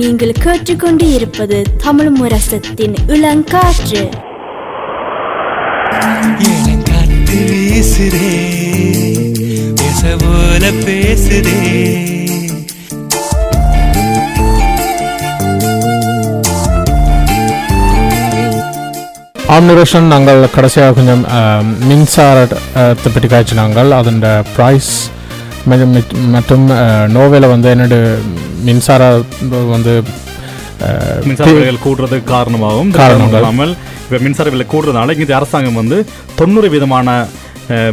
நீங்கள் கேட்டுக்கொண்டு இருப்பது தமிழ் முரசத்தின் இளங்காற்று. இளங்காத்து வீசுதே பேச போல பேசுதே ஆம்னிரேஷன் நாங்கள் கடைசியாக கொஞ்சம் மின்சாரத்தை பற்றி காய்ச்சினாங்கள். அதன் ப்ரைஸ் மற்றும் நோவேல வந்து என்னோட மின்சார வந்து மின்சார விலைகள் கூடுறதுக்கு காரணமாகவும். காரணம் இல்லாமல் இப்போ மின்சார விலை கூடுறதுனால இங்கே அரசாங்கம் வந்து தொண்ணூறு விதமான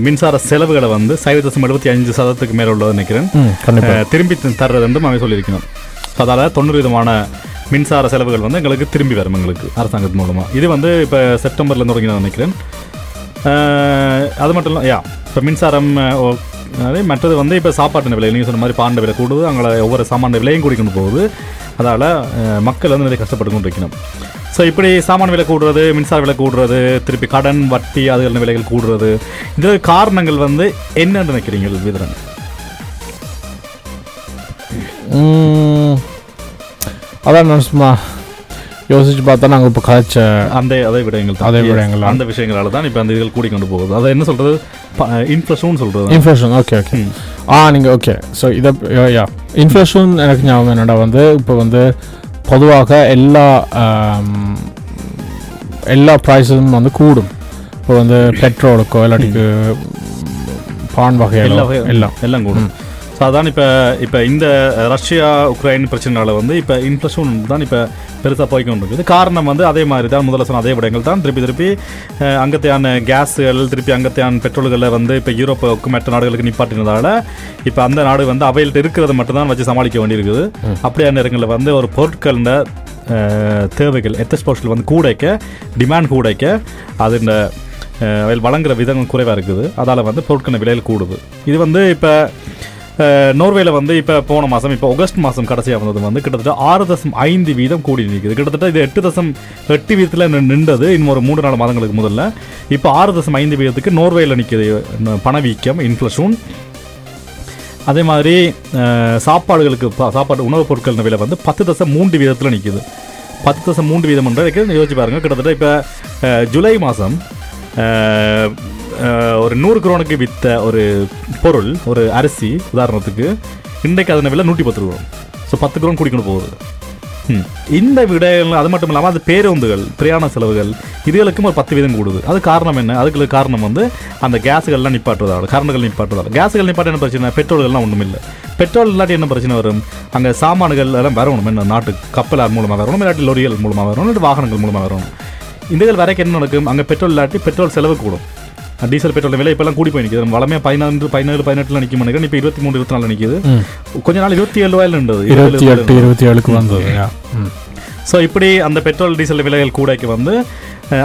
மின்சார செலவுகளை வந்து சைவ தசம் எழுபத்தி அஞ்சு சதத்துக்கு மேலே உள்ளது நினைக்கிறேன். திரும்பி தர்றது என்று அவன் சொல்லியிருக்கணும். அதால் தொண்ணூறு விதமான மின்சார செலவுகள் வந்து எங்களுக்கு திரும்பி வரும் எங்களுக்கு அரசாங்கத்து மூலமாக இது வந்து இப்போ செப்டம்பரில் தொடங்கி நான் நினைக்கிறேன் அது மட்டும் இல்லை யா இப்போ மின்சாரம் அதே மற்றது வந்து இப்போ சாப்பாட்டு விலை. நீங்கள் சொன்ன மாதிரி பாண்ட விலை கூடுது. அங்கே ஒவ்வொரு சாமான விலையும் கூடிக்கொண்டு போகுது. அதால் மக்கள் வந்து நிறைய கஷ்டப்பட்டு கொண்டு இருக்கணும் ஸோ இப்படி சாமான விலை கூடுறது மின்சார விலை கூடுறது திருப்பி கடன் வட்டி அதுகளின் விலைகள் கூடுறது இந்த காரணங்கள் வந்து என்னன்னு நினைக்கிறீங்க வீதரன்? அதான் நான் சும்மா யோசிச்சு பார்த்தா நாங்கள் இப்போ காய்ச்ச அந்த அதே விடயங்கள் தான். அதே. விடயங்கள். அந்த விஷயங்களால தான் இப்போ அந்த இதுகள் கூடிக்கொண்டு போகுது. அதை என்ன சொல்றது? இன்ஃப்ளஷன் சொல்றது இன்ஃப்ளேஷன் ஓகே ஓகே. ஆ நீங்கள் ஓகே ஸோ இதை யா இன்ஃப்ளேஷன் எனக்கு ஞாபகம் என்னடா வந்து இப்போ வந்து பொதுவாக எல்லா எல்லா ப்ரைஸும் வந்து கூடும். இப்போ வந்து பெட்ரோலுக்கோ இல்லாட்டிக்கு பான் எல்லா வகைகளோ வகை- எல்லாம். எல்லாம் கூடும். அதான் இப்போ இப்போ இந்த ரஷ்யா உக்ரைன் பிரச்சனைனால வந்து இப்போ இன்ஃப்ளஷன் தான் இப்போ பெருசாக போய்க்கொண்டு இருக்குது காரணம் வந்து அதே மாதிரி தான் முதல்ல சொன்ன அதே விடயங்கள் தான். திருப்பி திருப்பி அங்கத்தையான கேஸுகள் திருப்பி அங்கத்தையான பெட்ரோல்களை வந்து இப்போ யூரோப்புக்கு மற்ற நாடுகளுக்கு நிப்பாட்டினதால இப்போ அந்த நாடு வந்து அவையில்ட்டு இருக்கிறத மட்டும் தான் வச்சு சமாளிக்க வேண்டியிருக்குது. அப்படியான நேரங்களில் வந்து ஒரு பொருட்களின் அஹ், தேவைகள் எத்தஸ்போர்ட்ஸில் வந்து கூடைக்க டிமாண்ட் கூடைக்க அது இந்த வழங்குற விதம் குறைவாக இருக்குது. அதால் வந்து பொருட்களின் விலையில் கூடுது. இது வந்து இப்போ நோர்வேல வந்து இப்போ போன மாதம் இப்போ ஆகஸ்ட் மாதம் கடைசியாக வந்தது வந்து கிட்டத்தட்ட ஆறு தசம் ஐந்து வீதம் கூடி நிற்குது கிட்டத்தட்ட இது எட்டு தசம் எட்டு வீதத்தில் நின்றது. இன்னும் ஒரு மூன்று நாலு மாதங்களுக்கு முதல்ல. இப்போ ஆறு தசம் ஐந்து வீதத்துக்கு நோர்வேல நிற்குது பணவீக்கம் இன்ஃப்ளஷன் அதே மாதிரி சாப்பாடுகளுக்கு சாப்பாடு உணவுப் பொருட்கள் விலை வந்து பத்து தசம் மூன்று வீதத்தில் நிற்குது பத்து தசம் மூன்று வீதம் என்று யோசிச்சு பாருங்கள் கிட்டத்தட்ட இப்போ ஜூலை மாதம் ஒரு நூறு குரோனுக்கு வித்த ஒரு பொருள் ஒரு அரிசி உதாரணத்துக்கு இன்றைக்கு அதன விலை நூற்றி பத்து ரூபா. ஸோ பத்து குரோன் குடிக்கணும் போகுது. இந்த விடயங்கள் அது மட்டும் இல்லாமல் அது பேருந்துகள் பிரயாண செலவுகள் இதுகளுக்கும் ஒரு பத்து வீதம் கூடுது. அது காரணம் என்ன? அதுக்கு காரணம் வந்து அந்த கேஸுகள்லாம் நிப்பாட்டுறதால கரண்டுகள் நிப்பாட்டுறதால கேஸுகள் நிப்பாட்ட என்ன பிரச்சனை? பெட்ரோல்கள்லாம் ஒன்றும் இல்லை. பெட்ரோல் இல்லாட்டி என்ன பிரச்சனை வரும்? அங்கே சாமான்கள் எல்லாம் வரணும். என்ன நாட்டு கப்பலார் மூலமாக வரணும் இல்லாட்டி லொரிகள் மூலமாக வரணும் இல்லாட்டி வாகனங்கள் மூலமாக வரணும். இதுகள் வரைக்கும் என்ன நடக்கும்? அங்கே பெட்ரோல் இல்லாட்டி பெட்ரோல் செலவு கூடும். டீசல் பெட்ரோல் விலை இப்போலாம் கூடி போய் நிற்குது வளமையாக பதினாறு பதினேழு பதினெட்டில் நிற்கும் நினைக்கிறேன். இப்போ இருபத்தி மூணு இருபத்தி நாலு நிற்குது. கொஞ்ச நாள் இருபத்தி ஏழு ரூபாயில் இருந்தது. இருபத்தி எட்டு இருபத்தி ஏழுக்கு வந்தது ஸோ இப்படி அந்த பெட்ரோல் டீசல் விலைகள் கூடைக்கு வந்து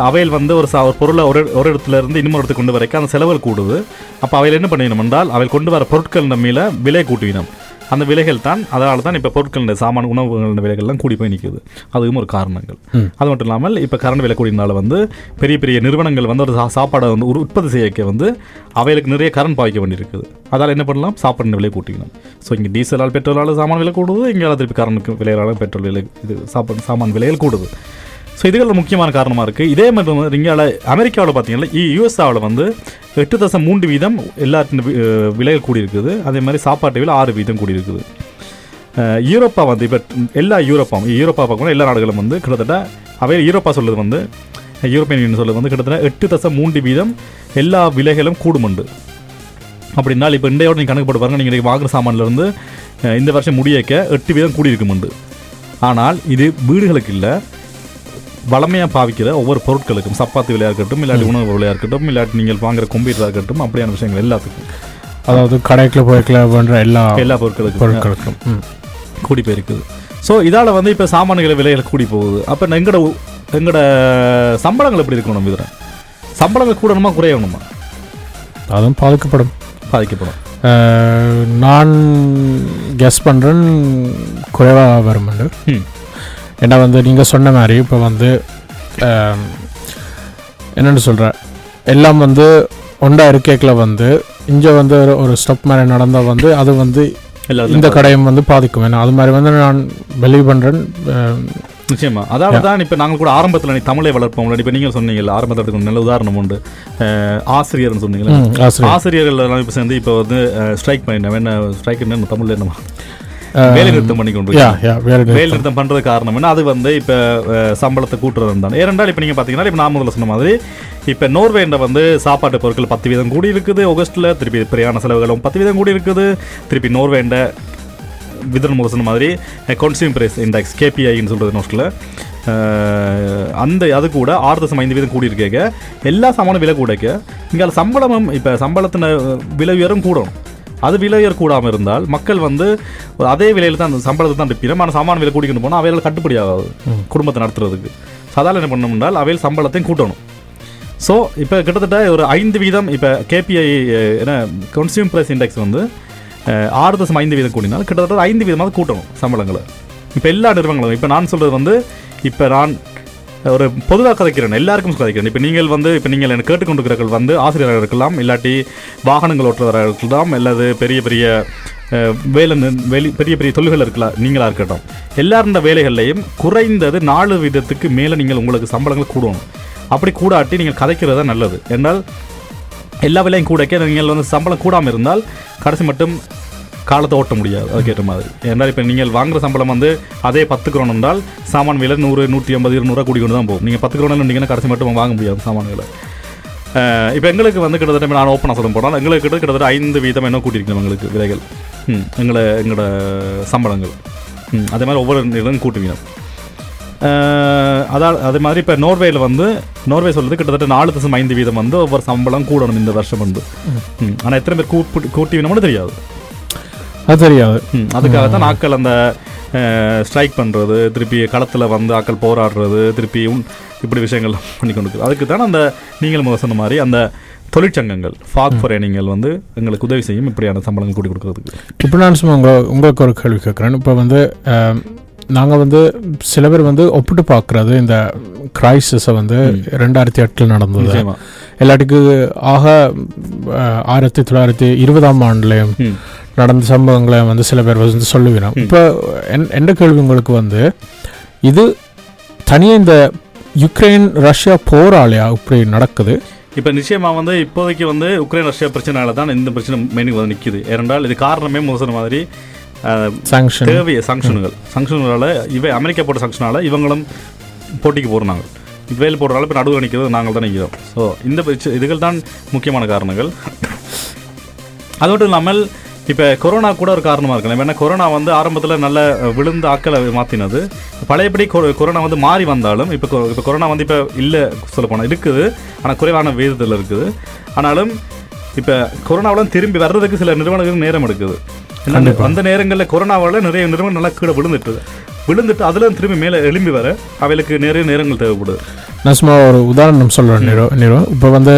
அவையில் வந்து ஒரு சா ஒரு பொருளை ஒரு ஒரு இடத்துல இருந்து இன்னொரு இடத்துக்கு கொண்டு வரைக்கும் அந்த செலவுகள் கூடுது. அப்போ அவையில் என்ன பண்ணிடணும் என்றால் அவையில் கொண்டு வர பொருட்கள் மேல விலை கூட்டினோம் அந்த விலைகள் தான் அதனால தான் இப்போ பொருட்கள் சாமான உணவுகளின் விலைகள்லாம் கூடி போய் நிற்குது அதுவும் ஒரு காரணங்கள். அது மட்டும் இல்லாமல் இப்போ கரண்ட் விலை கூடினால வந்து பெரிய பெரிய நிறுவனங்கள் வந்து ஒரு சாப்பாடை வந்து உற்பத்தி செய்யக்க வந்து அவைகளுக்கு நிறைய கரண்ட் பாய்க்க வேண்டியிருக்குது அதால் என்ன பண்ணலாம்? சாப்பாடு விலை கூட்டிக்கணும். ஸோ இங்கே டீசலால் பெட்ரோலால் சாமான் விலை கூடுது இங்கே திருப்பி கரண்ட்டுக்கு விலையால் பெட்ரோல் விலை இது சாப்பாடு சாமான் விலைகள் கூடுது. ஸோ இதுகள் முக்கியமான காரணமாக இருக்குது இதே மாதிரி வந்து இங்கே அமெரிக்காவில் பார்த்தீங்கன்னா யூஎஸ்ஆவில் வந்து எட்டு தசம் மூன்று வீதம் எல்லாத்தின் விலைகள் கூடியிருக்குது. அதே மாதிரி சாப்பாட்டு விலை ஆறு வீதம் கூடியிருக்குது. யூரோப்பா வந்து இப்போ எல்லா யூரோப்பாவும் யூரோப்பா பார்க்கணும் எல்லா நாடுகளும் வந்து கிட்டத்தட்ட அவை யூரோப்பா சொல்கிறது வந்து யூரோப்பியன் யூனியன் சொல்லுது வந்து கிட்டத்தட்ட எட்டு தசம் மூன்று வீதம் எல்லா விலைகளும் கூடுமுண்டு. அப்படின்னா இப்போ இண்டையோட நீங்கள் கணக்கு போட்டு பாருங்கள் நீங்கள் வாங்குற சாமான்லேருந்து இந்த வருஷம் முடியக்க எட்டு வீதம் கூடியிருக்குமுண்டு. ஆனால் இது வீடுகளுக்கு இல்லை. வளமையாக பாவிக்கிற ஒவ்வொரு பொருட்களுக்கும் சப்பாத்தி விலையாக இருக்கட்டும் இல்லாட்டி உணவு விலையாக இருக்கட்டும் இல்லாட்டி நீங்கள் வாங்குற கம்ப்யூட்டராக இருக்கட்டும் அப்படியான விஷயங்கள் எல்லாத்துக்கும். அதாவது கடைக்குள்ள போய்க்கல பண்ற எல்லா எல்லா பொருட்களுக்கும். பொருட்களுக்கும். கூடி போயிருக்குது. ஸோ இதால் வந்து இப்போ சாமான்கள் விலைகள் கூடி போகுது. அப்போ எங்களோட எங்களோட சம்பளங்கள் எப்படி இருக்கணும் இதில்? சம்பளங்கள் கூடணுமா குறையணுமா? அதுவும் பாதிக்கப்படும். பாதிக்கப்படும். நான் கெஸ் பண்ணுறேன் குறைவாக வரும் ம். ஏன்னா வந்து நீங்கள் சொன்ன மாதிரி இப்போ வந்து என்னென்னு சொல்கிற எல்லாம் வந்து ஒண்டா இருக்கைக்கில் வந்து இங்கே வந்து ஒரு- ஸ்டெப் மாதிரி நடந்தால் வந்து அது வந்து இந்த கடையும் வந்து பாதிக்கும். ஏன்னா அது மாதிரி வந்து நான் பிலீவ் பண்ணுறேன் நிச்சயமா. அதாவது தான் இப்போ நாங்கள் கூட ஆரம்பத்தில் நீ தமிழை வளர்ப்போம் இப்போ நீங்கள் சொன்னீங்கல்ல ஆரம்பத்தில் நல்ல உதாரணம் உண்டு. ஆசிரியர்னு சொன்னீங்களா ஆசிரியர். ஆசிரியர்கள் எல்லாம் இப்போ சேர்ந்து இப்போ வந்து ஸ்ட்ரைக் பண்ணிட்டேன் என்ன ஸ்ட்ரைக் என்ன தமிழ்ல என்ன வேலை நிறுத்தம் பண்ணி கொண்டு வேலை நிறுத்தம் பண்றது காரணம் என்ன? அது வந்து இப்ப சம்பளத்தை கூட்டுறது தான். ஏனென்றால் இப்போ நீங்க பாத்தீங்கன்னா இப்போ நான் முதல்ல சொன்ன மாதிரி இப்போ நோர்வேண்ட வந்து சாப்பாட்டு பொருட்கள் பத்து வீதம் கூடி இருக்குது ஆகஸ்ட்ல. திருப்பி பிரயாண செலவுகளும் பத்து வீதம் கூடி இருக்குது. திருப்பி நோர்வேண்ட விதன் முதல் சொன்ன மாதிரி கன்சியூம் பிரைஸ் இண்டெக்ஸ் கேபிஐன்னு சொல்றது நோஸ்டில். அந்த அது கூட ஆறு தசம் ஐந்து வீதம் கூடி இருக்கேங்க எல்லா சாமானும் விலை கூடக்க இங்கே சம்பளமும் இப்போ சம்பளத்தின விலை உயரும் கூடணும் அது விலை கூடாமல் இருந்தால் மக்கள் வந்து அதே விலையில் தான் அந்த சம்பளத்தை தான் இருப்பினும் ஆனால் சாமான விலை கூட்டிக்கிட்டு போனால் அவைகள் கட்டுப்படி ஆகாது. குடும்பத்தை நடத்துறதுக்கு. சாதாரண என்ன பண்ணணும்னால் அவையில் சம்பளத்தையும் கூட்டணும். ஸோ இப்போ கிட்டத்தட்ட ஒரு ஐந்து வீதம் இப்போ கேபிஐ என்ன கன்சியூம் ப்ரைஸ் இண்டெக்ஸ் வந்து ஆறு தசம் ஐந்து வீதம் கூடினால் கிட்டத்தட்ட ஐந்து வீதமாக கூட்டணும் சம்பளங்களை. இப்போ எல்லா நிறுவனங்களும் இப்போ நான் சொல்கிறது வந்து இப்போ நான் ஒரு பொதுவாக கதைக்கிறேன். எல்லாருக்கும் கதைக்கிறேன். இப்போ நீங்கள் வந்து இப்போ நீங்கள் எனக்கு கேட்டுக்கொண்டிருக்கிறவர்கள் வந்து ஆசிரியராக இருக்கலாம் இல்லாட்டி வாகனங்கள் ஓட்டுறவராக இருக்கலாம் அல்லது பெரிய பெரிய வேலை வெளி பெரிய பெரிய தொழில்கள் இருக்கலாம் நீங்களாக இருக்கட்டும். எல்லாருந்த வேலைகள்லையும் குறைந்தது நாலு விதத்துக்கு மேலே நீங்கள் உங்களுக்கு சம்பளங்கள் கூடணும். அப்படி கூடாட்டி நீங்கள் கதைக்கிறது தான் நல்லது. என்றால் எல்லா விலையும் கூடக்க நீங்கள் வந்து சம்பளம் கூடாமல் இருந்தால் கடைசி மட்டும் காலத்தை ஓட்ட முடியாது அதுக்கேற்ற மாதிரி. ஏன்னால் இப்போ நீங்கள் வாங்குற சம்பளம் வந்து அதே பத்து குரோன் என்றால் சாமான் விலை நூறு நூற்றி ஐம்பது இருநூறுவா கூடி கொண்டு தான் போகும். நீங்கள் பத்து குரோனில் இருந்தீங்கன்னா கடைசி மட்டும் வாங்க முடியாது சாமான்களை இப்போ எங்களுக்கு வந்து கிட்டத்தட்ட நான் ஓப்பனாக சொல்ல போனால் எங்களுக்கு கிட்ட கிட்டத்தட்ட ஐந்து வீதம் என்ன கூட்டியிருக்கணும் எங்களுக்கு விலைகள்? ம் எங்களை எங்களோட சம்பளங்கள். ம் அதே மாதிரி ஒவ்வொரு நிலம் கூட்டுவீங்க. அதாவது அதே மாதிரி இப்போ நோர்வேயில் வந்து நோர்வே சொல்றது கிட்டத்தட்ட நாலு தசம் ஐந்து வீதம் வந்து ஒவ்வொரு சம்பளம் கூடணும் இந்த வருஷம் வந்து. ஆனால் எத்தனை பேர் கூட்டு கூட்டிவினோம்னு தெரியாது. அது தெரியாது. அதுக்காக தான் ஆட்கள் அந்த ஸ்ட்ரைக் பண்ணுறது திருப்பி களத்தில் வந்து ஆட்கள் போராடுறது திருப்பி இப்படி விஷயங்கள் பண்ணி கொண்டு. அதுக்கு தான் அந்த நீங்கள் முதல் சொன்ன மாதிரி அந்த தொழிற்சங்கங்கள் ஃபாக் ஃபொரேனிங்கள் வந்து எங்களுக்கு உதவி செய்யும் இப்படியான சம்பளங்கள் கூட்டி கொடுக்கறதுக்கு. இப்போ நான் சும்மா உங்க உங்களுக்கு ஒரு கேள்வி கேட்குறேன். இப்போ வந்து நாங்கள் வந்து சில பேர் வந்து ஒப்பிட்டு பார்க்குறது இந்த கிரைசிஸை வந்து ரெண்டாயிரத்தி எட்டில் நடந்தது. எல்லாத்துக்கு ஆக ஆயிரத்தி தொள்ளாயிரத்தி இருபதாம் ஆண்டுலேயும் நடந்த சம்பவங்களை வந்து சில பேர் வந்து சொல்லுவினோம். இப்போ என் எந்த கேள்வி உங்களுக்கு வந்து இது தனியாக இந்த யுக்ரைன் ரஷ்யா போராலையா இப்படி நடக்குது? இப்போ நிச்சயமா வந்து இப்போதைக்கு வந்து உக்ரைன் ரஷ்யா பிரச்சனையால தான் இந்த பிரச்சனை மெயினுக்கு வந்து நிற்கிது ஏனென்றால் இது காரணமே முதல் மாதிரி சாங்ஷன் தேவைய சங்ஷன்கள் சங்ஷன்களால் இவை அமெரிக்கா போட்ட சங்ஷனால இவங்களும் போட்டிக்கு போடுறாங்க இவையில் போடுறதால இப்போ நடுவு நிற்கிறது நாங்கள் தான் நிற்கிறோம் ஸோ இந்த இதுகள் தான் முக்கியமான காரணங்கள். அது மட்டும் இல்லாமல் இப்போ கொரோனா கூட ஒரு காரணமாக இருக்கலாம். ஏன்னா கொரோனா வந்து ஆரம்பத்தில் நல்ல விழுந்த ஆக்களை மாற்றினது பழையபடி கொரோனா வந்து மாறி வந்தாலும் இப்போ இப்போ கொரோனா வந்து இப்போ இல்லை சொல்ல போனால் இருக்குது. ஆனால் குறைவான விகிதத்தில் இருக்குது. ஆனாலும் இப்போ கொரோனாவில் திரும்பி வர்றதுக்கு சில நிறுவனங்களுக்கு நேரம் எடுக்குது. அந்த நேரங்களில் கொரோனாவால் நிறைய நிறுவனம் நல்லா கீழே விழுந்துட்டு விழுந்துட்டு அதில் திரும்பி மேலே எழும்பி வர அவைகளுக்கு நிறைய நேரங்கள் தேவைப்படுது. நான் சும்மா ஒரு உதாரணம் சொல்கிறேன் நிரோ நிரோ. இப்போ வந்து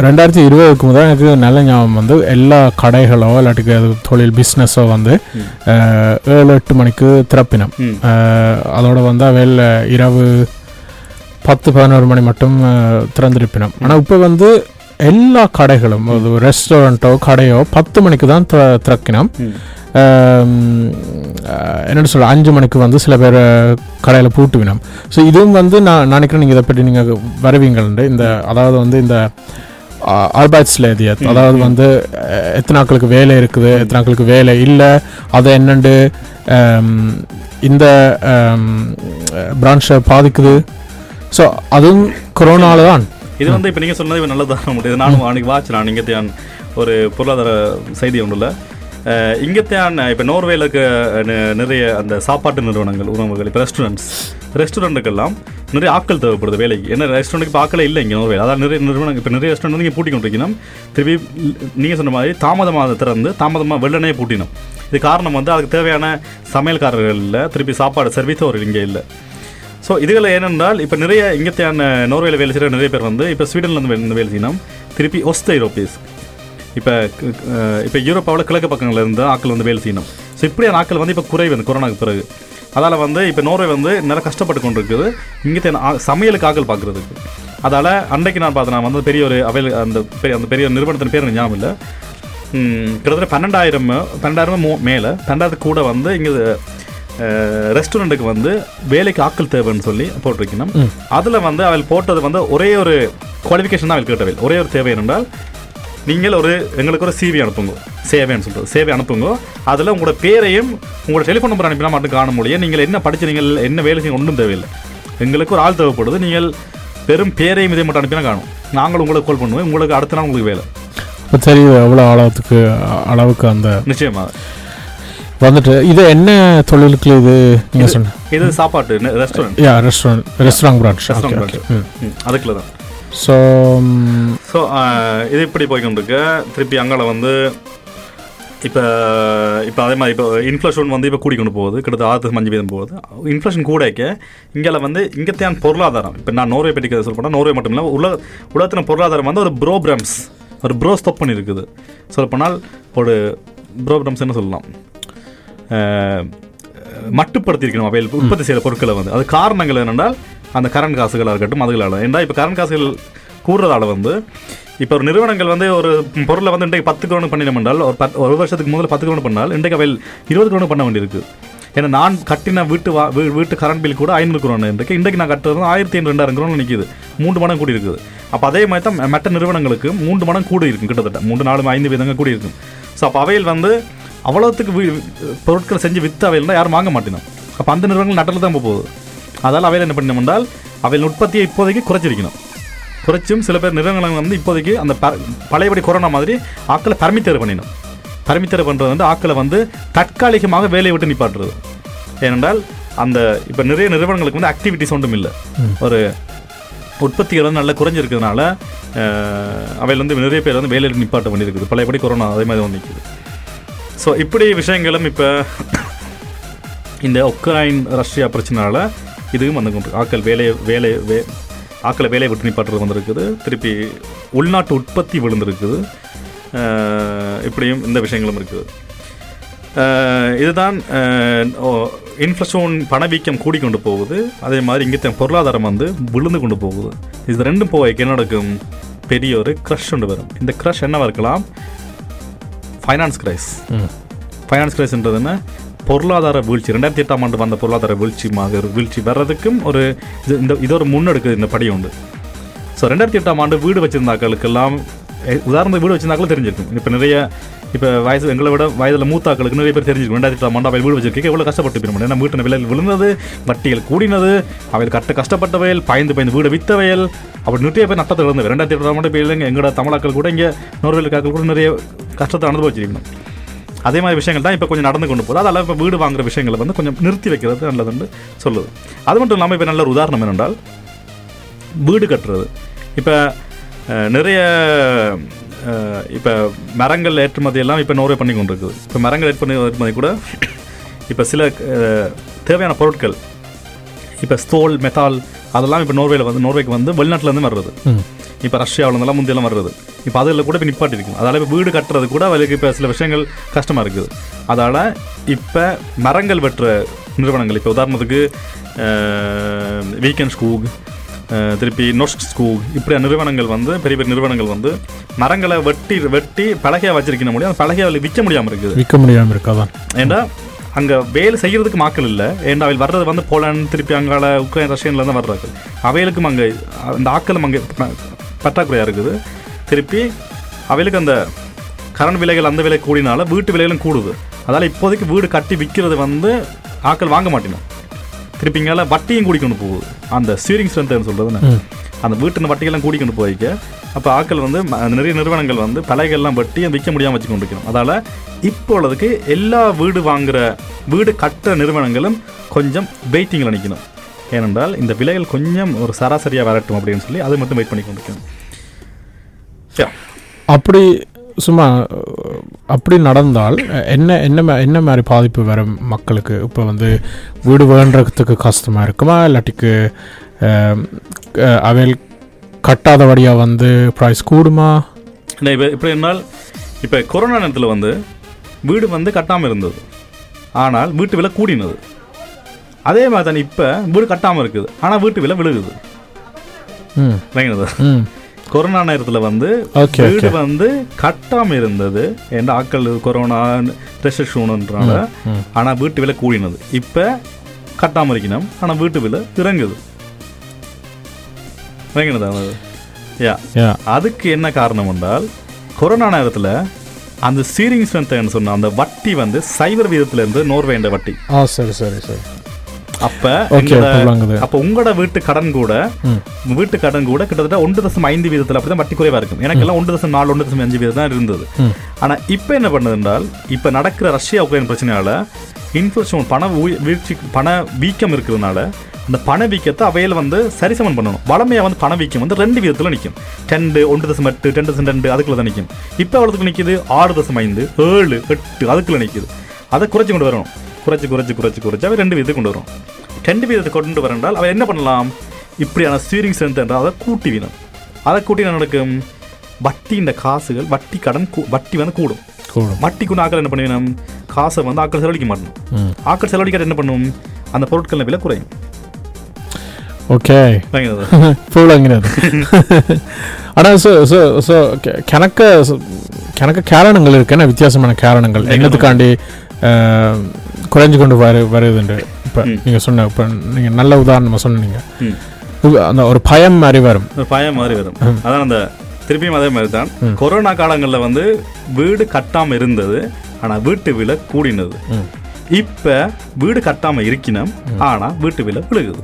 ரெண்டாயிரத்தி இருபதுக்கு முதல் எனக்கு நல்ல ஞாபகம் வந்து எல்லா கடைகளோ இல்லாட்டிக்கு அது தொழில் பிஸ்னஸோ வந்து ஏழு எட்டு மணிக்கு திறப்பினம். அதோட வந்து அவையில் இரவு பத்து பதினோரு மணி மட்டும் திறந்திருப்பினம். ஆனால் இப்போ வந்து எல்லா கடைகளும் ஒரு ரெஸ்டாரண்ட்டோ கடையோ பத்து மணிக்கு தான் திற- திறக்கினோம். என்னன்னு சொல்ல அஞ்சு மணிக்கு வந்து சில பேர் கடையில் பூட்டுவினோம் ஸோ இதுவும் வந்து நான் நினைக்கிறேன் நீங்கள் இதை பற்றி நீங்கள் வருவீங்கள்ண்டு இந்த அதாவது வந்து இந்த ஆல்பாய்ட்ஸ்லேதியத் அதாவது வந்து எத்தனை நாட்களுக்கு வேலை இருக்குது எத்தனை நாட்களுக்கு வேலை இல்லை அதை என்னண்டு ஆம், இந்த பிரான்ச்சை பாதிக்குது. ஸோ அதுவும் கொரோனால தான். இது வந்து இப்போ நீங்கள் சொன்னது நல்லதாக முடியுது நானும் அன்றைக்கி வாட்ச் நான் இங்கத்தையான் ஒரு பொருளாதார செய்தி ஒன்றும் இல்லை இங்கத்தையான இப்போ நோர்வேல இருக்க நிறைய அந்த சாப்பாட்டு நிறுவனங்கள் உணவுகள் இப்போ ரெஸ்டாரண்ட்ஸ் ரெஸ்டாரண்ட்டுக்கெல்லாம் நிறைய ஆட்கள் தேவைப்படுது வேலைக்கு. ஏன்னா ரெஸ்டாரண்ட்டுக்கு இப்போ இல்லை இங்கே நோர்வேல. அதாவது நிறைய நிறுவனங்கள் இப்போ நிறைய ரெஸ்டாரண்ட் வந்து இங்கே பூட்டி கொண்டிருக்கணும். திருப்பி நீங்கள் சொன்ன மாதிரி தாமதமாக திறந்து தாமதமாக வெள்ளனே பூட்டினோம் இது காரணம் வந்து அதுக்கு தேவையான சமையல்காரர்கள் இல்லை திருப்பி சாப்பாடு சர்வீஸும் ஒரு இங்கே இல்லை. ஸோ இதுகளில் ஏனென்றால் இப்போ நிறைய இங்கத்தையான நோர்வேல வேலை செய்கிற நிறைய பேர் வந்து இப்போ ஸ்வீடன்லேருந்து வேலை வேலை செய்யணும். திருப்பி ஒஸ்த ரோபீஸ் இப்போ இப்போ யூரோப்பாவில் கிழக்கு பக்கங்கள்ல இருந்து ஆட்கள் வந்து வேலை செய்யணும். ஸோ இப்படியான ஆட்கள் வந்து இப்போ குறைவு இந்த கொரோனாக்கு பிறகு. அதால் வந்து இப்போ நோர்வே வந்து நிறைய கஷ்டப்பட்டு கொண்டு இருக்குது இங்கே சமையலுக்கு ஆட்கள் பார்க்குறதுக்கு அதால் அன்றைக்கு நான் பார்த்தேன் நான் வந்து பெரிய ஒரு அவையில் அந்த பெரிய அந்த பெரிய நிறுவனத்தின் பேர் ஞாபகம் இல்லை. கிட்டத்தட்ட பன்னெண்டாயிரம் பன்னெண்டாயிரம் மேலே பன்னெண்டாயிரத்து கூட வந்து இங்கே ரெஸ்டாரண்ட்டுக்கு வந்து வேலைக்கு ஆட்கள் தேவைன்னு சொல்லி போட்டிருக்கணும். அதில் வந்து அவள் போட்டது வந்து ஒரே ஒரு குவாலிஃபிகேஷன் தான் அவள் கேட்டவள். ஒரே ஒரு தேவை என்றால் நீங்கள் ஒரு எங்களுக்கு ஒரு சிவி அனுப்புங்க. சேவைன்னு சொல்கிறது சேவை அனுப்புங்க. அதில் உங்களோட பேரையும் உங்களோட டெலிஃபோன் நம்பர் அனுப்பினா மட்டும் காண முடியும் நீங்கள் என்ன படிச்சு நீங்கள் என்ன வேலை செய்ய ஒன்றும் தேவையில்லை. எங்களுக்கு ஒரு ஆள் தேவைப்படுது. நீங்கள் வெறும் பேரையும் இதை மட்டும் அனுப்பினா காணும். நாங்கள் உங்களுக்கு கால் பண்ணுவோம். உங்களுக்கு அடுத்த நாள் உங்களுக்கு வேலை. தெரியுது எவ்வளோ அளவுக்கு அளவுக்கு அந்த நிச்சயமாக வந்துட்டு இது என்ன தொழிலுக்கு இது நீங்கள் சொன்ன இது சாப்பாட்டு ரெஸ்டாரண்ட் யா ரெஸ்டாரண்ட் ரெஸ்டாரண்ட் ம். அதுக்குள்ள தான் ஸோ ஸோ um, uh, இது இப்படி போய்க்கொண்டிருக்கு திருப்பி அங்கால வந்து இப்போ இப்போ அதே மாதிரி இப்போ இன்ஃப்ளேஷன் வந்து இப்போ கூடிக்கொண்டு போகுது. கிட்டத்தட்ட ஆறு அஞ்சு வீதம் போகுது. இன்ஃப்ளேஷன் கூடக்க இங்கே வந்து இங்கத்தையான பொருளாதாரம். இப்போ நான் நோர்வே பற்றி சொல்ல போனால் நோர்வே மட்டும் இல்லை உலக உலகத்தின பொருளாதாரம் வந்து ஒரு ப்ரோப்ரம்ஸ் ஒரு ப்ரோ ஸ்டாப் பண்ணியிருக்குது சொல்லப்போனால் ஒரு ப்ரோப்ரம்ஸ் என்ன சொல்லலாம்? மட்டுப்படுத்தியிருக்கணும் அவையில் உற்பத்தி செய்கிற பொருட்களை வந்து. அது காரணங்கள் என்னென்னால் அந்த கரண்ட் காசுகளாக இருக்கட்டும் அதுகளால் ஏன்னா இப்போ கரண்ட் காசுகள் கூடுறதால வந்து இப்போ ஒரு நிறுவனங்கள் வந்து ஒரு பொருளை வந்து இன்றைக்கு பத்து கிலோனு பண்ணினோம் பண்ணால் ஒரு பத் ஒரு வருஷத்துக்கு முதல்ல பத்து கிலோனு பண்ணால் இன்றைக்கு அவையில் இருபது கிலோனு பண்ண வேண்டியிருக்கு. ஏன்னா நான் கட்டின வீட்டு வா வீ- வீட்டு கரண்ட் பில் கூட ஐநூறு குரோன் இன்றைக்கு. இன்றைக்கு நான் கட்டுறது ஆயிரத்தி ஐநூறு ரெண்டாயிரம் குரோன் நிற்கிது மூன்று மடம் கூடி இருக்குது அப்போ அதே மாதிரி தான் மற்ற நிறுவனங்களுக்கு மூன்று மடம் கூடி இருக்கும் கிட்டத்தட்ட. மூன்று நாலு ஐந்து விதங்கள் கூடி இருக்கும் ஸோ அப்போ அவையில் வந்து அவ்வளோத்துக்கு பொருட்களை செஞ்சு விற்று அவையில் யாரும் வாங்க மாட்டேனோம். அப்போ அந்த நிறுவனங்கள் நட்டில் தான் போகுது. அதால் அவையில் என்ன பண்ணணும் என்றால் அவையில் உற்பத்தியை இப்போதைக்கு குறைச்சிருக்கணும் குறைச்சும் சில பேர் நிறுவனங்கள் வந்து இப்போதைக்கு அந்த ப- பழையபடி கொரோனா மாதிரி ஆக்களை பர்மித்தேர் பண்ணிடணும் பர்மித்தேர் பண்ணுறது வந்து ஆக்களை வந்து தற்காலிகமாக வேலையை விட்டு நிப்பாட்டுறது. ஏனென்றால் அந்த இப்போ நிறைய நிறுவனங்களுக்கு வந்து ஆக்டிவிட்டிஸ் ஒன்றும் இல்லை. ஒரு உற்பத்திகள் வந்து நல்லா குறைஞ்சிருக்கிறதுனால அவையில் வந்து நிறைய பேர் வந்து வேலையில் நிப்பாட்ட வேண்டியிருக்குது. பழையபடி கொரோனா அதே மாதிரி வந்து நிற்குது ஸோ இப்படி விஷயங்களும் இப்போ இந்த உக்ரைன் ரஷ்யா பிரச்சனைனால இதுவும் வந்து கொண்டு ஆக்கள் வேலை வேலை வே ஆக்களை வேலையை விட்டு நிப்பாட்டுறது வந்திருக்குது. திருப்பி உள்நாட்டு உற்பத்தி விழுந்திருக்குது. இப்படியும் இந்த விஷயங்களும் இருக்குது. இதுதான் இன்ஃப்ளஷன் பணவீக்கம் கூடிக்கொண்டு போகுது. அதே மாதிரி இங்கே பொருளாதாரம் வந்து விழுந்து கொண்டு போகுது. இது ரெண்டும் போய்க்கு என்ன நடக்கும்? பெரிய ஒரு க்ரஷ் ஒன்று வரும். இந்த க்ரஷ் என்னவா இருக்கலாம்? ஃபைனான்ஸ் கிரைஸ் ஃபைனான்ஸ் கிரைஸ்ன்றது என்ன? பொருளாதார வீழ்ச்சி ரெண்டாயிரத்தி எட்டாம் ஆண்டு வந்த பொருளாதார வீழ்ச்சிமாக மாதிரி வீழ்ச்சி வர்றதுக்கும் ஒரு இது இந்த இது ஒரு முன்னெடுக்குது இந்த படி உண்டு. ஸோ ரெண்டாயிரத்தி எட்டாம் ஆண்டு வீடு வச்சிருந்தாக்களுக்கெல்லாம் உதாரணத்துக்கு வீடு வச்சிருந்தாக்களும் தெரிஞ்சிருக்கும். இப்போ நிறைய இப்போ வயசு எங்களை விட வயதில் மூத்தாக்களுக்கு நிறைய பேர் தெரிஞ்சிருக்கும். ரெண்டாயிரத்தி எட்டாம் ஆண்டு அவை வீடு வச்சிருக்கேன் எவ்வளோ கஷ்டப்பட்டு போயிருந்தோம். ஏன்னா வீட்டில் விலையில் விழுந்தது வட்டிகள் கூடினது அவையில் கட்ட கஷ்டப்பட்டவையல் பயந்து பயந்து வீடு விற்றவையல் அப்படி நிறைய பேர் நட்டத்தில் இருந்தது ரெண்டாயிரத்தி எட்டாம் ஆண்டு இப்போ இல்லைங்க எங்களோட தமிழாக்கள் கூட இங்கே நோர்வேலுக்காக்கள் கூட நிறைய கஷ்டத்தை அனுபவிச்சிருக்கணும். அதே மாதிரி விஷயங்கள் தான் இப்போ கொஞ்சம் நடந்து கொண்டு போகுது. அதெல்லாம் இப்போ வீடு வாங்குற விஷயங்களை வந்து கொஞ்சம் நிறுத்தி வைக்கிறது நல்லதுன்னு சொல்லுது. அது மட்டும் இல்லாமல் இப்போ நல்ல ஒரு உதாரணம் என்னென்றால் வீடு கட்டுறது. இப்போ நிறைய இப்போ மரங்கள் ஏற்றுமதி எல்லாம் இப்போ நோர்வே பண்ணி கொண்டு இருக்குது இப்போ மரங்கள் ஏற்றுமதி ஏற்றுமதி கூட இப்போ சில தேவையான பொருட்கள் இப்போ ஸ்டோல் மெத்தால் அதெல்லாம் இப்போ நோர்வேல வந்து நோர்வேக்கு வந்து வெளிநாட்டிலேருந்து வர்றது. இப்போ ரஷ்யாவிலேருந்தெல்லாம் முந்தியெல்லாம் வர்றது. இப்போ அதில் கூட இப்போ நிப்பாட்டி இருக்கும் அதால் இப்போ வீடு கட்டுறது கூட அவளுக்கு இப்போ சில விஷயங்கள் கஷ்டமாக இருக்குது. அதால் இப்போ மரங்கள் வெட்டுற நிறுவனங்கள் இப்போ உதாரணத்துக்கு வீக்கெண்ட் ஸ்கூக் திருப்பி நொஸ்ட் ஸ்கூக் இப்படி நிறுவனங்கள் வந்து பெரிய பெரிய நிறுவனங்கள் வந்து மரங்களை வெட்டி வெட்டி பலகையாக வச்சிருக்க முடியும். அந்த பலகையை விற்க முடியாமல் இருக்குது. விற்க முடியாமல் இருக்காதான் ஏண்டா? அங்கே வேலை செய்கிறதுக்கு மாக்கள் இல்லை. ஏன் அவையில் வர்றது வந்து போலாண்ட் திருப்பி அங்கால உக்ரைன் ரஷ்யன்லேருந்து தான் வர்றாங்க அவைகளுக்கும் அங்கே அந்த ஆக்களும் அங்கே பற்றாக்குறையாக இருக்குது. திருப்பி அவைகளுக்கு அந்த கரண்ட் விலைகள் அந்த விலை கூடினால வீட்டு விலைகளும் கூடுது. அதால் இப்போதைக்கு வீடு கட்டி விற்கிறது வந்து ஆக்கள் வாங்க மாட்டேனும். திருப்பி வட்டியும் கூடிக்கொண்டு போகுது. அந்த ஸ்டீரிங் ஸ்ட்ரென்த்னு சொல்கிறதுன்னு அந்த வீட்டின் வட்டிகள்லாம் கூடிக்கொண்டு போய்க்க அப்போ ஆக்கள் வந்து நிறைய நிறுவனங்கள் வந்து பலகைகள்லாம் வெட்டி விற்க முடியாமல் வச்சு கொண்டிருக்கணும் அதால் இப்பொழுதுக்கு எல்லா வீடு வாங்குற வீடு கட்டுற நிறுவனங்களும் கொஞ்சம் வெயிட்டிங்கில் நிற்கணும் ஏனென்றால் இந்த விலைகள் கொஞ்சம் ஒரு சராசரியாக வரட்டும் அப்படின்னு சொல்லி அதை மட்டும் வெயிட் பண்ணி கொண்டிருக்கணும் அப்படி சும்மா அப்படி நடந்தால் என்ன என்ன என்ன மாதிரி பாதிப்பு வரும் மக்களுக்கு? இப்போ வந்து வீடு வேண்டுறதுக்கு கஷ்டமாக இருக்குமா? இல்லாட்டிக்கு அவையில் கட்டாதபடியாக வந்து ப்ரைஸ் கூடுமா? இல்லை இப்போ இப்படி என்னால் இப்போ கொரோனா நேரத்தில் வந்து வீடு வந்து கட்டாமல் இருந்தது. ஆனால் வீட்டு விலை கூடினது. அதே மாதிரி தானே இப்போ வீடு கட்டாமல் இருக்குது. ஆனால் வீட்டு விலை விழுகுது. கொரோனா நேரத்துல வந்து வீடு. வந்து கட்டாம இருந்தது. ஏன்னா ஆக்கள் கொரோனா ரெஸ்ட்ரிக்ஷன்ன்றனால ம். ஆனா வீட்டு விலை கூடினது. இப்ப கட்டாம இருக்கணும். ஆனா வீட்டு விலை இறங்குது. அது? யா. அதுக்கு என்ன காரணம் என்றால் கொரோனா நேரத்துல அந்த சீரிங் ஸ்ட்ரென்த்னு சொன்ன அந்த வட்டி வந்து சைபர் வீதத்துல இருந்து நோர்வேண்ட வட்டி. ஆ சரி சரி சரி. அப்ப அப்ப உங்களோட வீட்டு கடன் கூட வீட்டு கடன் கூட கிட்டத்தட்ட ஒன்று தசம் ஐந்து வீதத்தில் அப்படிதான் வட்டி குறைவா இருக்கும். எனக்கு எல்லாம் ஒன்று தசம் நாலு ஒன்று தசம் அஞ்சு வீதம் தான் இருந்தது. ஆனா இப்போ என்ன பண்ணுது என்றால் இப்போ நடக்கிற ரஷ்யா உக்ரைன் பிரச்சனையால இன்ஃப்ளேஷன் பண வீழ்ச்சி பண வீக்கம் இருக்கிறதுனால அந்த பண வீக்கத்தை அவையில் வந்து சரிசமன் பண்ணணும். வளமையா வந்து பண வீக்கம் வந்து ரெண்டு விதத்துல நிற்கும் டெண்டு ஒன்று தசம் எட்டு டென் தசம் ரெண்டு அதுக்குள்ள தான் நிற்கும் இப்போ எவ்வளோத்துக்கு நிற்கிது ஆறு தசம் ஐந்து ஏழு எட்டு அதுக்குள்ள நிற்கிது அதை குறைச்சி கொண்டு வரணும். குறைச்சி குறைச்சி குறைச்சி குறைச்சி அவை ரெண்டு விதத்தை கொண்டு வரும். ரெண்டு விதத்தை கொண்டு வரண்டால் அவன் என்ன பண்ணலாம்? இப்படியான ஸ்டீரிங் ஸ்ட்ரென்த் என்றால் அதை கூட்டி வீணும் அதை கூட்டி என்ன நடக்கும்? வட்டியின் காசுகள் வட்டி கடன் வட்டி வந்து கூடும். வட்டி கூட ஆக்கள் என்ன பண்ணுவேன் காசை வந்து ஆக்கள் செலவழிக்க மாட்டணும். ஆக்கள் செலவழிக்காத என்ன பண்ணும்? அந்த பொருட்களின் விலை குறையும். ஓகே வாங்கினது ಫುಲ್ ஆனால் ஸோ ஸோ ஸோ கணக்க கணக்க காரணங்கள் இருக்குன்னா வித்தியாசமான காரணங்கள் என்னத்துக்காண்டி குறைஞ்சு கொண்டு வரு வருதுண்டு இப்போ. நீங்கள் சொன்ன இப்போ நீங்கள் நல்ல உதாரணமாக சொன்னீங்க அந்த ஒரு பயம் மாதிரி வரும் ஒரு பயம் மாதிரி வரும் அதான் அந்த திருப்பியும் அதே மாதிரி தான். கொரோனா காலங்களில் வந்து வீடு கட்டாம இருந்தது ஆனா வீட்டு விலை கூடினது. இப்ப வீடு கட்டாம இருக்கணும் ஆனா வீட்டு விலை விழுகுது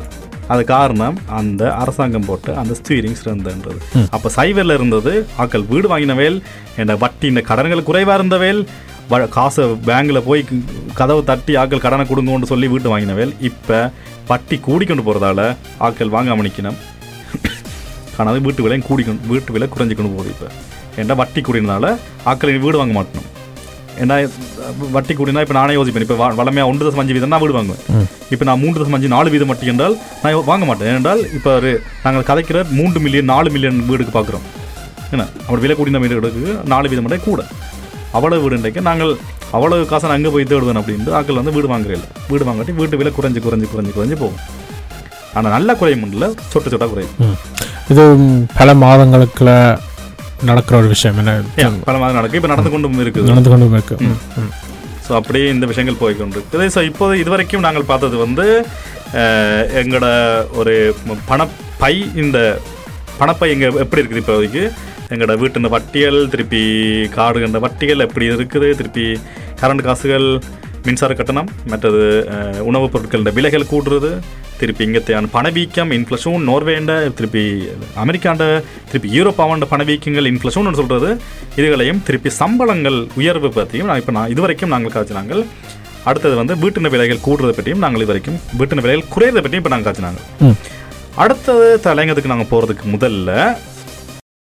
அது காரணம் அந்த அரசாங்கம் போட்ட அந்த ஸ்டீரிங் இருந்தது ம். அப்ப சைவர்ல இருந்தது ஆக்கள் வீடு வாங்கினவேல் என்ற வட்டி இந்த கடன்கள் குறைவா இருந்தவேல் வ- காசை பேங்க்ல போய் கதவை தட்டி ஆக்கள் கடனை கொடுங்கன்னு சொல்லி வீட்டு வாங்கினவேல் இப்ப வட்டி கூடிக்கொண்டு போறதால ஆக்கள் வாங்காம நிக்கணும் ஆனால் வீட்டு விலையும் கூடிக்கொண்டு வீட்டு விலை குறைஞ்சு கொண்டு போகுது இப்போ. ஏன்னா வட்டி கூடினதால ஆக்கள் வீடு வாங்க மாட்டணும். ஏன்னா வட்டி கூடினா இப்போ நானே யோசிப்பேன். இப்போ வளமையாக ஒன்று தசம் அஞ்சு வீதம் நான் வீடு வாங்குவேன். இப்போ நான் மூன்று தசம் அஞ்சு நாலு வீதம் மட்டும் என்றால் நான் வாங்க மாட்டேன். ஏனென்றால் இப்போ ஒரு நாங்கள் கதைக்கிற மூன்று மில்லியன் நாலு மில்லியன் வீடுக்கு பார்க்குறோம் என்ன? அப்படி விலை கூடின வீடுகளுக்கு நாலு வீதம் மட்டும் கூட. அவ்வளவு வீடு இன்றைக்கு நாங்கள் அவ்வளவு காசை நான் அங்கே போய் தேடுவேன் அப்படின்ட்டு ஆக்கள் வந்து வீடு வாங்குறேன் வீடு வாங்காட்டி வீட்டு விலை குறைஞ்சு குறைஞ்சு குறைஞ்சு குறைஞ்சு போகும். ஆனால் நல்ல குறையும் இல்லை சொட்டு சொட்டா குறையும். இது பல மாதங்களுக்குள்ள நடக்கிற ஒரு விஷயம் என்ன? பல மாதிரி நடக்கு இப்போ நடந்து கொண்டும் இருக்குது. நடந்து கொண்டு இருக்கு. ஸோ அப்படியே இந்த விஷயங்கள் போய்கொண்டிருக்குது ஸோ இப்போது இதுவரைக்கும் நாங்கள் பார்த்தது வந்து எங்களோட ஒரு பணப்பை இந்த பணப்பை எங்க எப்படி இருக்குது இப்போதைக்கு? எங்களோட வீட்டின் வட்டிகள் திருப்பி காடுகின்ற வட்டிகள் எப்படி இருக்குது? திருப்பி கரண்ட் காசுகள் மின்சார கட்டணம் மற்றது உணவுப் பொருட்களோட விலைகள் கூடுறது திருப்பி இங்கத்தையான பணவீக்கம் இன்ஃப்ளஷன் நோர்வேண்ட திருப்பி அமெரிக்காண்ட திருப்பி யூரோப்பாவாண்ட பணவீக்கங்கள் இன்ஃப்ளஷன் சொல்றது இதுகளையும் திருப்பி சம்பளங்கள் உயர்வு பற்றியும் நான் இப்போ நான் இதுவரைக்கும் நாங்கள் காய்ச்சினாங்கள் அடுத்தது வந்து வீட்டின விலைகள் கூடுறதை பற்றியும் நாங்கள் இதுவரைக்கும் வீட்டின விலைகள் குறையிறதை பற்றியும் இப்போ நாங்கள் காய்ச்சினாங்க. அடுத்தது தலைங்கத்துக்கு நாங்கள் போகிறதுக்கு முதல்ல